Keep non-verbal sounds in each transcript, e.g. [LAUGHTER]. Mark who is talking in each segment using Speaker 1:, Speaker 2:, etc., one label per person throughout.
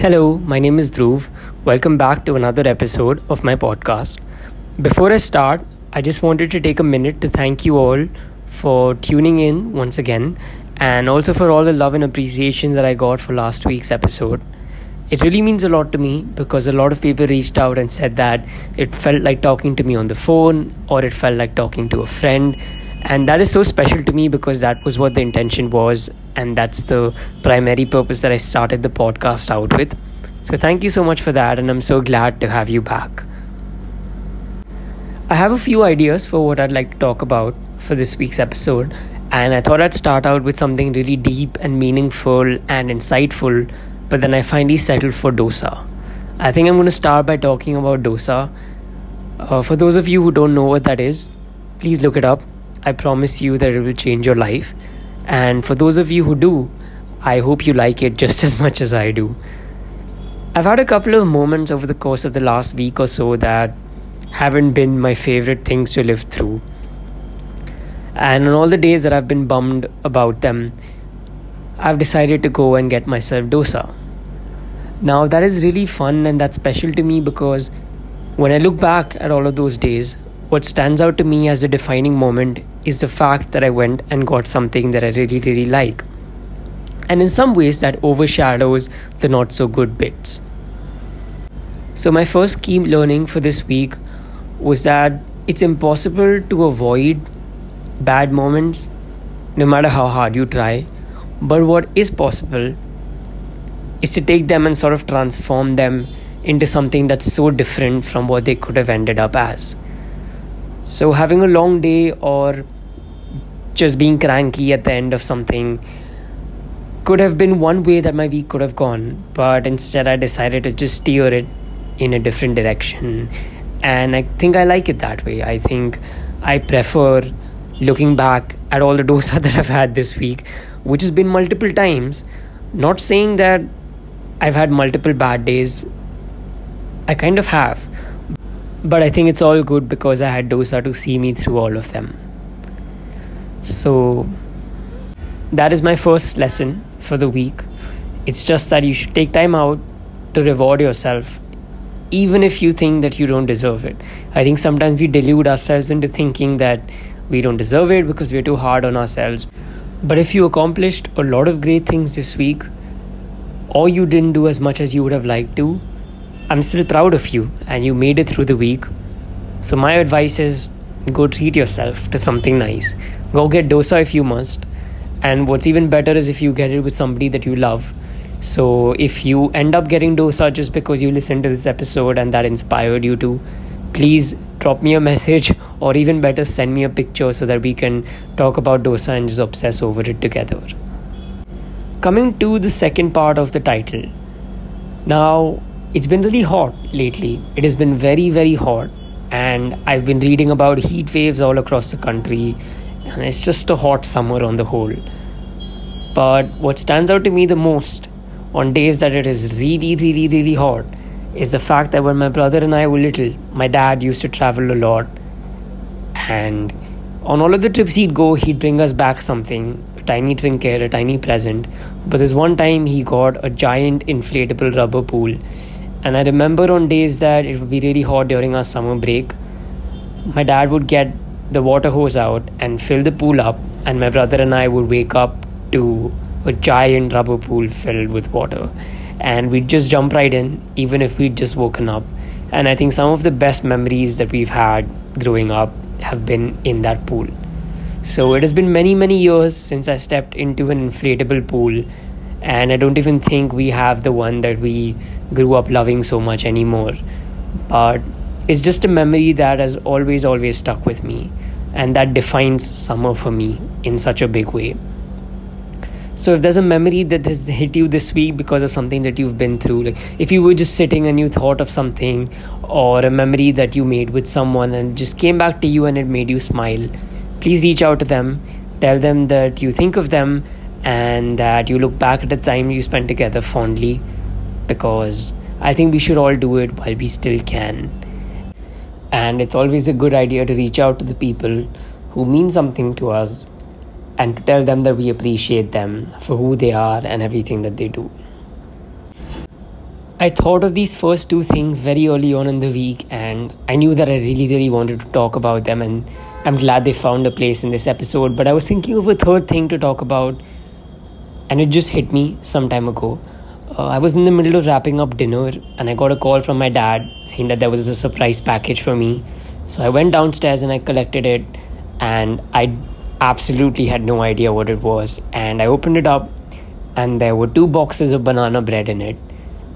Speaker 1: Hello, my name is Dhruv. Welcome back to another episode of my podcast. Before I start, I just wanted to take a minute to thank you all for tuning in once again and also for all the love and appreciation that I got for last week's episode. It really means a lot to me because a lot of people reached out and said that it felt like talking to me on the phone or it felt like talking to a friend and that is so special to me because that was what the intention was and that's the primary purpose that i started the podcast out with. So thank you so much for that and i'm so glad to have you back. I have a few ideas for what i'd like to talk about for this week's episode and i thought i'd start out with something really deep and meaningful and insightful but then i finally settled for dosa. I think i'm going to start by talking about dosa. Uh, for those of you who don't know what that is please look it up I promise you that it will change your life. And for those of you who do, I hope you like it [LAUGHS] just as much as I do. I've had a couple of moments over the course of the last week or so that haven't been my favorite things to live through. And on all the days that I've been bummed about them, I've decided to go and get myself dosa. Now, that is really fun and that's special to me because when I look back at all of those days, what stands out to me as a defining moment is the fact that I went and got something that I really, really like. And in some ways, that overshadows the not so good bits. So, my first key learning for this week was that it's impossible to avoid bad moments no matter how hard you try. But what is possible is to take them and sort of transform them into something that's so different from what they could have ended up as. So, having a long day or just being cranky at the end of something could have been one way that my week could have gone, but instead I decided to just steer it in a different direction. And I think I like it that way. I think I prefer looking back at all the [LAUGHS] dosa that I've had this week, which has been multiple times. Not saying that I've had multiple bad days, I kind of have. But I think it's all good because I had Dosa to see me through all of them. So that is my first lesson for the week. It's just that you should take time out to reward yourself, even if you think that you don't deserve it. I think sometimes we delude ourselves into thinking that we don't deserve it because we're too hard on ourselves. But if you accomplished a lot of great things this week, or you didn't do as much as you would have liked to, I'm still proud of you and you made it through the week. So, my advice is go treat yourself to something nice. Go get dosa if you must. And what's even better is if you get it with somebody that you love. So, if you end up getting dosa just because you listened to this episode and that inspired you to, please drop me a message or even better, send me a picture so that we can talk about dosa and just obsess over it together. Coming to the second part of the title. Now, it's been really hot lately. It has been very, very hot. And I've been reading about heat waves all across the country. And it's just a hot summer on the whole. But what stands out to me the most on days that it is really, really, really hot is the fact that when my brother and I were little, my dad used to travel a lot. And on all of the trips he'd go, he'd bring us back something a tiny trinket, a tiny present. But this one time he got a giant inflatable rubber pool and I remember on days that it would be really hot during our summer break, my dad would get the water hose out and fill the pool up, and my brother and I would wake up to a giant rubber pool filled with water. And we'd just jump right in, even if we'd just woken up. And I think some of the best memories that we've had growing up have been in that pool. So it has been many, many years since I stepped into an inflatable pool and I don't even think we have the one that we grew up loving so much anymore. But it's just a memory that has always, always stuck with me, and that defines summer for me in such a big way. So, if there's a memory that has hit you this week because of something that you've been through, like if you were just sitting and you thought of something, or a memory that you made with someone and just came back to you and it made you smile, please reach out to them, tell them that you think of them and uh, that you look back at the time you spent together fondly because I think we should all do it while we still can. And it's always a good idea to reach out to the people who mean something to us and to tell them that we appreciate them for who they are and everything that they do. I thought of these first two things very early on in the week, and I knew that I really, really wanted to talk about them. And I'm glad they found a place in this episode. But I was thinking of a third thing to talk about, and it just hit me some time ago. Uh, I was in the middle of wrapping up dinner, and I got a call from my dad saying that there was a surprise package for me. So I went downstairs and I collected it, and I absolutely had no idea what it was. And I opened it up, and there were two boxes of banana bread in it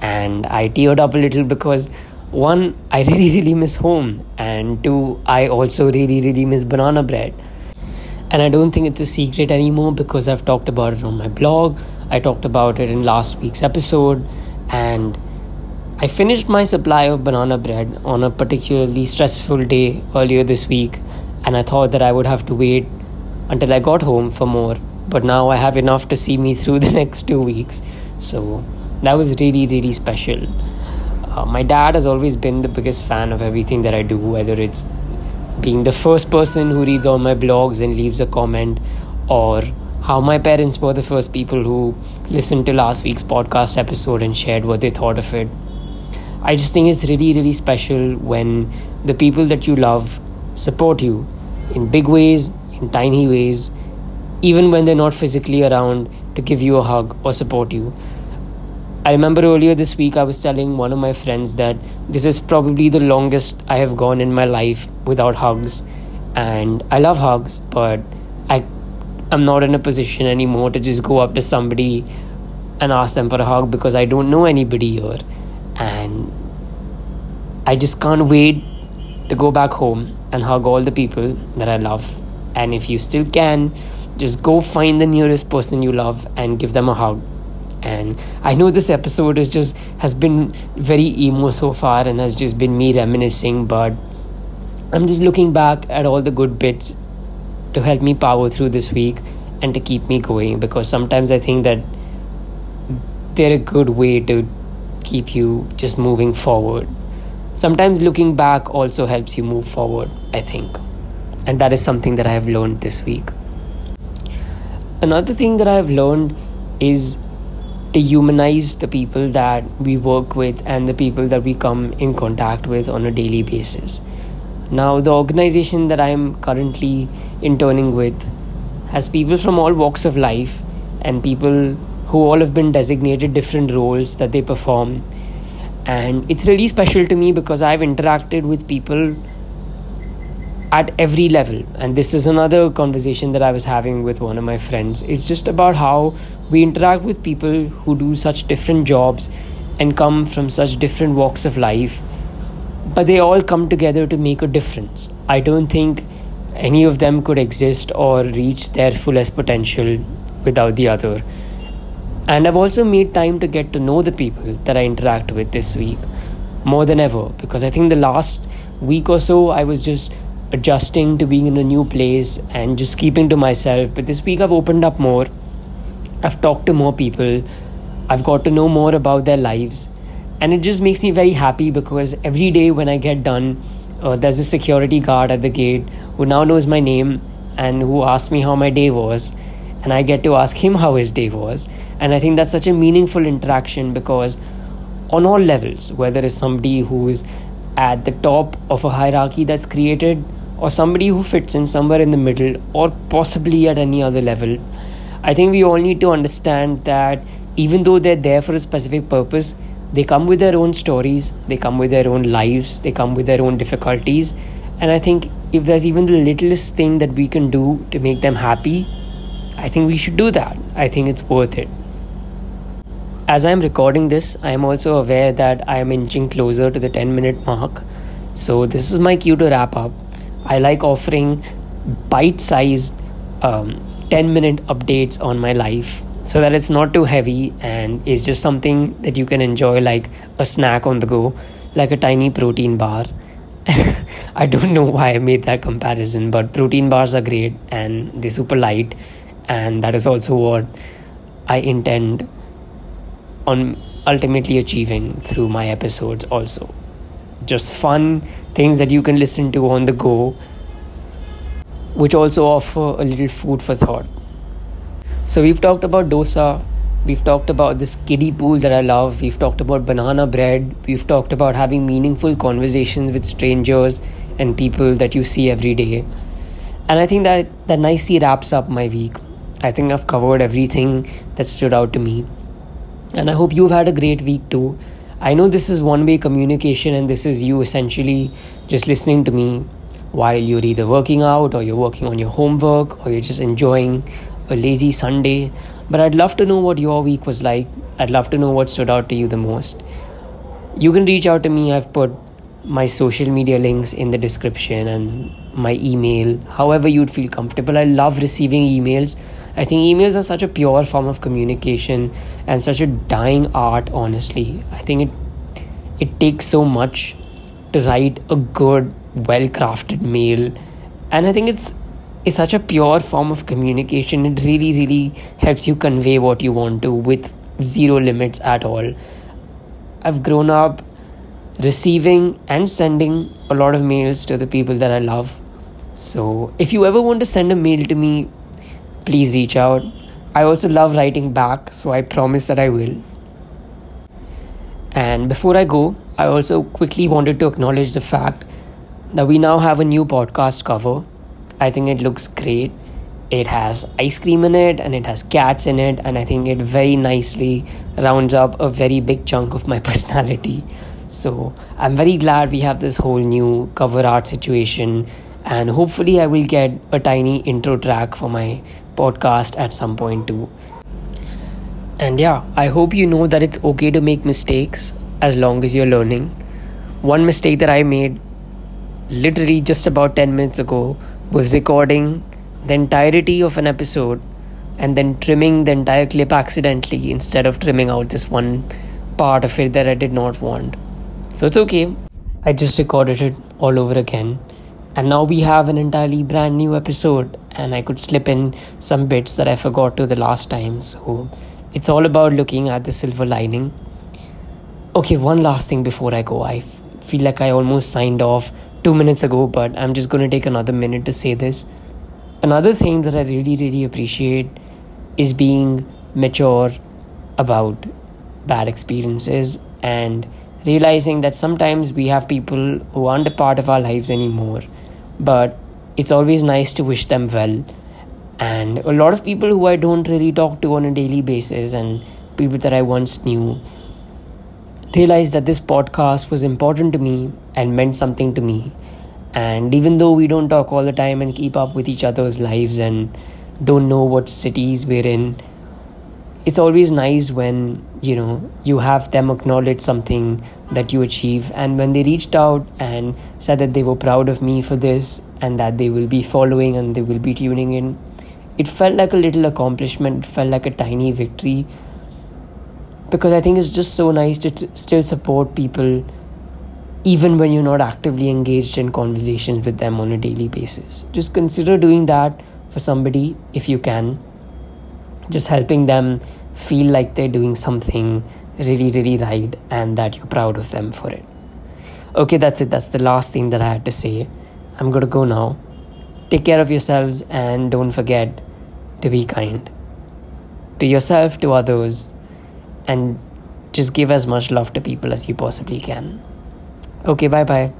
Speaker 1: and I teared up a little because one, I [LAUGHS] really, really miss home, and two, I also really, really miss banana bread. And I don't think it's a secret anymore because I've talked about it on my blog, I talked about it in last week's episode, and I finished my supply of banana bread on a particularly stressful day earlier this week, and I thought that I would have to wait until I got home for more. But now I have enough to see me through [LAUGHS] the next two weeks. So that was really really special uh, my dad has always been the biggest fan of everything that i do whether it's being the first person who reads all my blogs and leaves a comment or how my parents were the first people who listened to last week's podcast episode and shared what they thought of it. I just think it's really really special when the people that you love support you in big ways in tiny ways even when they're not physically around to give you a hug or support you I remember earlier this week I was telling one of my friends that this is probably the longest I have gone in my life without hugs. And I love hugs, but I am not in a position anymore to just go up to somebody and ask them for a hug because I don't know anybody here. And I just can't wait to go back home and hug all the people that I love. And if you still can, just go find the nearest person you love and give them a hug and i know this episode is just has been very emo so far and has just been me reminiscing but i'm just looking back at all the good bits to help me power through this week and to keep me going because sometimes i think that they're a good way to keep you just moving forward. Sometimes looking back also helps you move forward i think. And that is something that i have learned this week. Another thing that i have learned is to humanize the people that we work with and the people that we come in contact with on a daily basis. Now, the organization that I'm currently interning with has people from all walks of life and people who all have been designated different roles that they perform. And it's really special to me because I've interacted with people at every level. And this is another conversation that I was having with one of my friends. It's just about how we interact with people who do such different jobs and come from such different walks of life, but they all come together to make a difference. I don't think any of them could exist or reach their fullest potential without the other. And I've also made time to get to know the people that I interact with this week more than ever because I think the last week or so I was just adjusting to being in a new place and just keeping to myself. But this week I've opened up more. I've talked to more people. I've got to know more about their lives. And it just makes me very happy because every day when I get done, uh, there's a security guard at the gate who now knows my name and who asks me how my day was. And I get to ask him how his day was. And I think that's such a meaningful interaction because on all levels, whether it's somebody who's at the top of a hierarchy that's created or somebody who fits in somewhere in the middle or possibly at any other level. I think we all need to understand that even though they're there for a specific purpose, they come with their own stories, they come with their own lives, they come with their own difficulties. And I think if there's even the littlest thing that we can do to make them happy, I think we should do that. I think it's worth it. As I'm recording this, I am also aware that I am inching closer to the 10 minute mark. So, this is my cue to wrap up. I like offering bite sized um, 10 minute updates on my life so that it's not too heavy and it's just something that you can enjoy like a snack on the go, like a tiny protein bar. [LAUGHS] I don't know why I made that comparison, but protein bars are great and they're super light, and that is also what I intend on ultimately achieving through my episodes, also just fun things that you can listen to on the go, which also offer a little food for thought. So, we've talked about dosa, We've talked about this kiddie pool that I love. We've talked about banana bread. We've talked about having meaningful conversations with strangers and people that you see every day. And I think that that nicely wraps up my week. I think I've covered everything that stood out to me. And I hope you've had a great week too. I know this is one way communication, and this is you essentially just listening to me while you're either working out or you're working on your homework or you're just enjoying a lazy Sunday. But I'd love to know what your week was like. I'd love to know what stood out to you the most. You can reach out to me. I've put my social media links in the description and my email, however you'd feel comfortable. I love receiving emails. I think emails are such a pure form of communication and such a dying art, honestly. I think it it takes so much to write a good, well crafted mail. And I think it's it's such a pure form of communication. It really, really helps you convey what you want to with zero limits at all. I've grown up receiving and sending a lot of mails to the people that I love. So if you ever want to send a mail to me, please reach out. I also love writing back, so I promise that I will. And before I go, I also quickly wanted to acknowledge the fact that we now have a new podcast cover. I think it looks great. It has ice cream in it and it has cats in it, and I think it very nicely rounds up a very big chunk of my [LAUGHS] personality. So I'm very glad we have this whole new cover art situation, and hopefully, I will get a tiny intro track for my podcast at some point too. And yeah, I hope you know that it's okay to make mistakes as long as you're learning. One mistake that I made literally just about 10 minutes ago was recording the entirety of an episode and then trimming the entire clip accidentally instead of trimming out this one part of it that I did not want. So it's okay. I just recorded it all over again. And now we have an entirely brand new episode, and I could slip in some bits that I forgot to the last time. So it's all about looking at the silver lining. Okay, one last thing before I go. I f- feel like I almost signed off two minutes ago, but I'm just going to take another minute to say this. Another thing that I really, really appreciate is being mature about bad experiences and realizing that sometimes we have people who aren't a part of our lives anymore, but it's always nice to wish them well. And a lot of people who I don't really talk to on a daily basis, and people that I once knew, realized that this podcast was important to me and meant something to me. And even though we don't talk all the time and keep up with each other's lives and don't know what cities we're in, it's always nice when you know you have them acknowledge something that you achieve. And when they reached out and said that they were proud of me for this and that they will be following and they will be tuning in it felt like a little accomplishment. It felt like a tiny victory. Because i think it's just so nice to t- still support people even when you're not actively engaged in conversations with them on a daily basis. Just consider doing that for somebody if you can just helping them feel like they're doing something really, really right and that you're proud of them for it. Okay, that's it. That's the last thing that I had to say. I'm to go now. Take care of yourselves and don't forget to be kind to yourself, to others, and just give as much love to people as you possibly can. Okay, bye bye.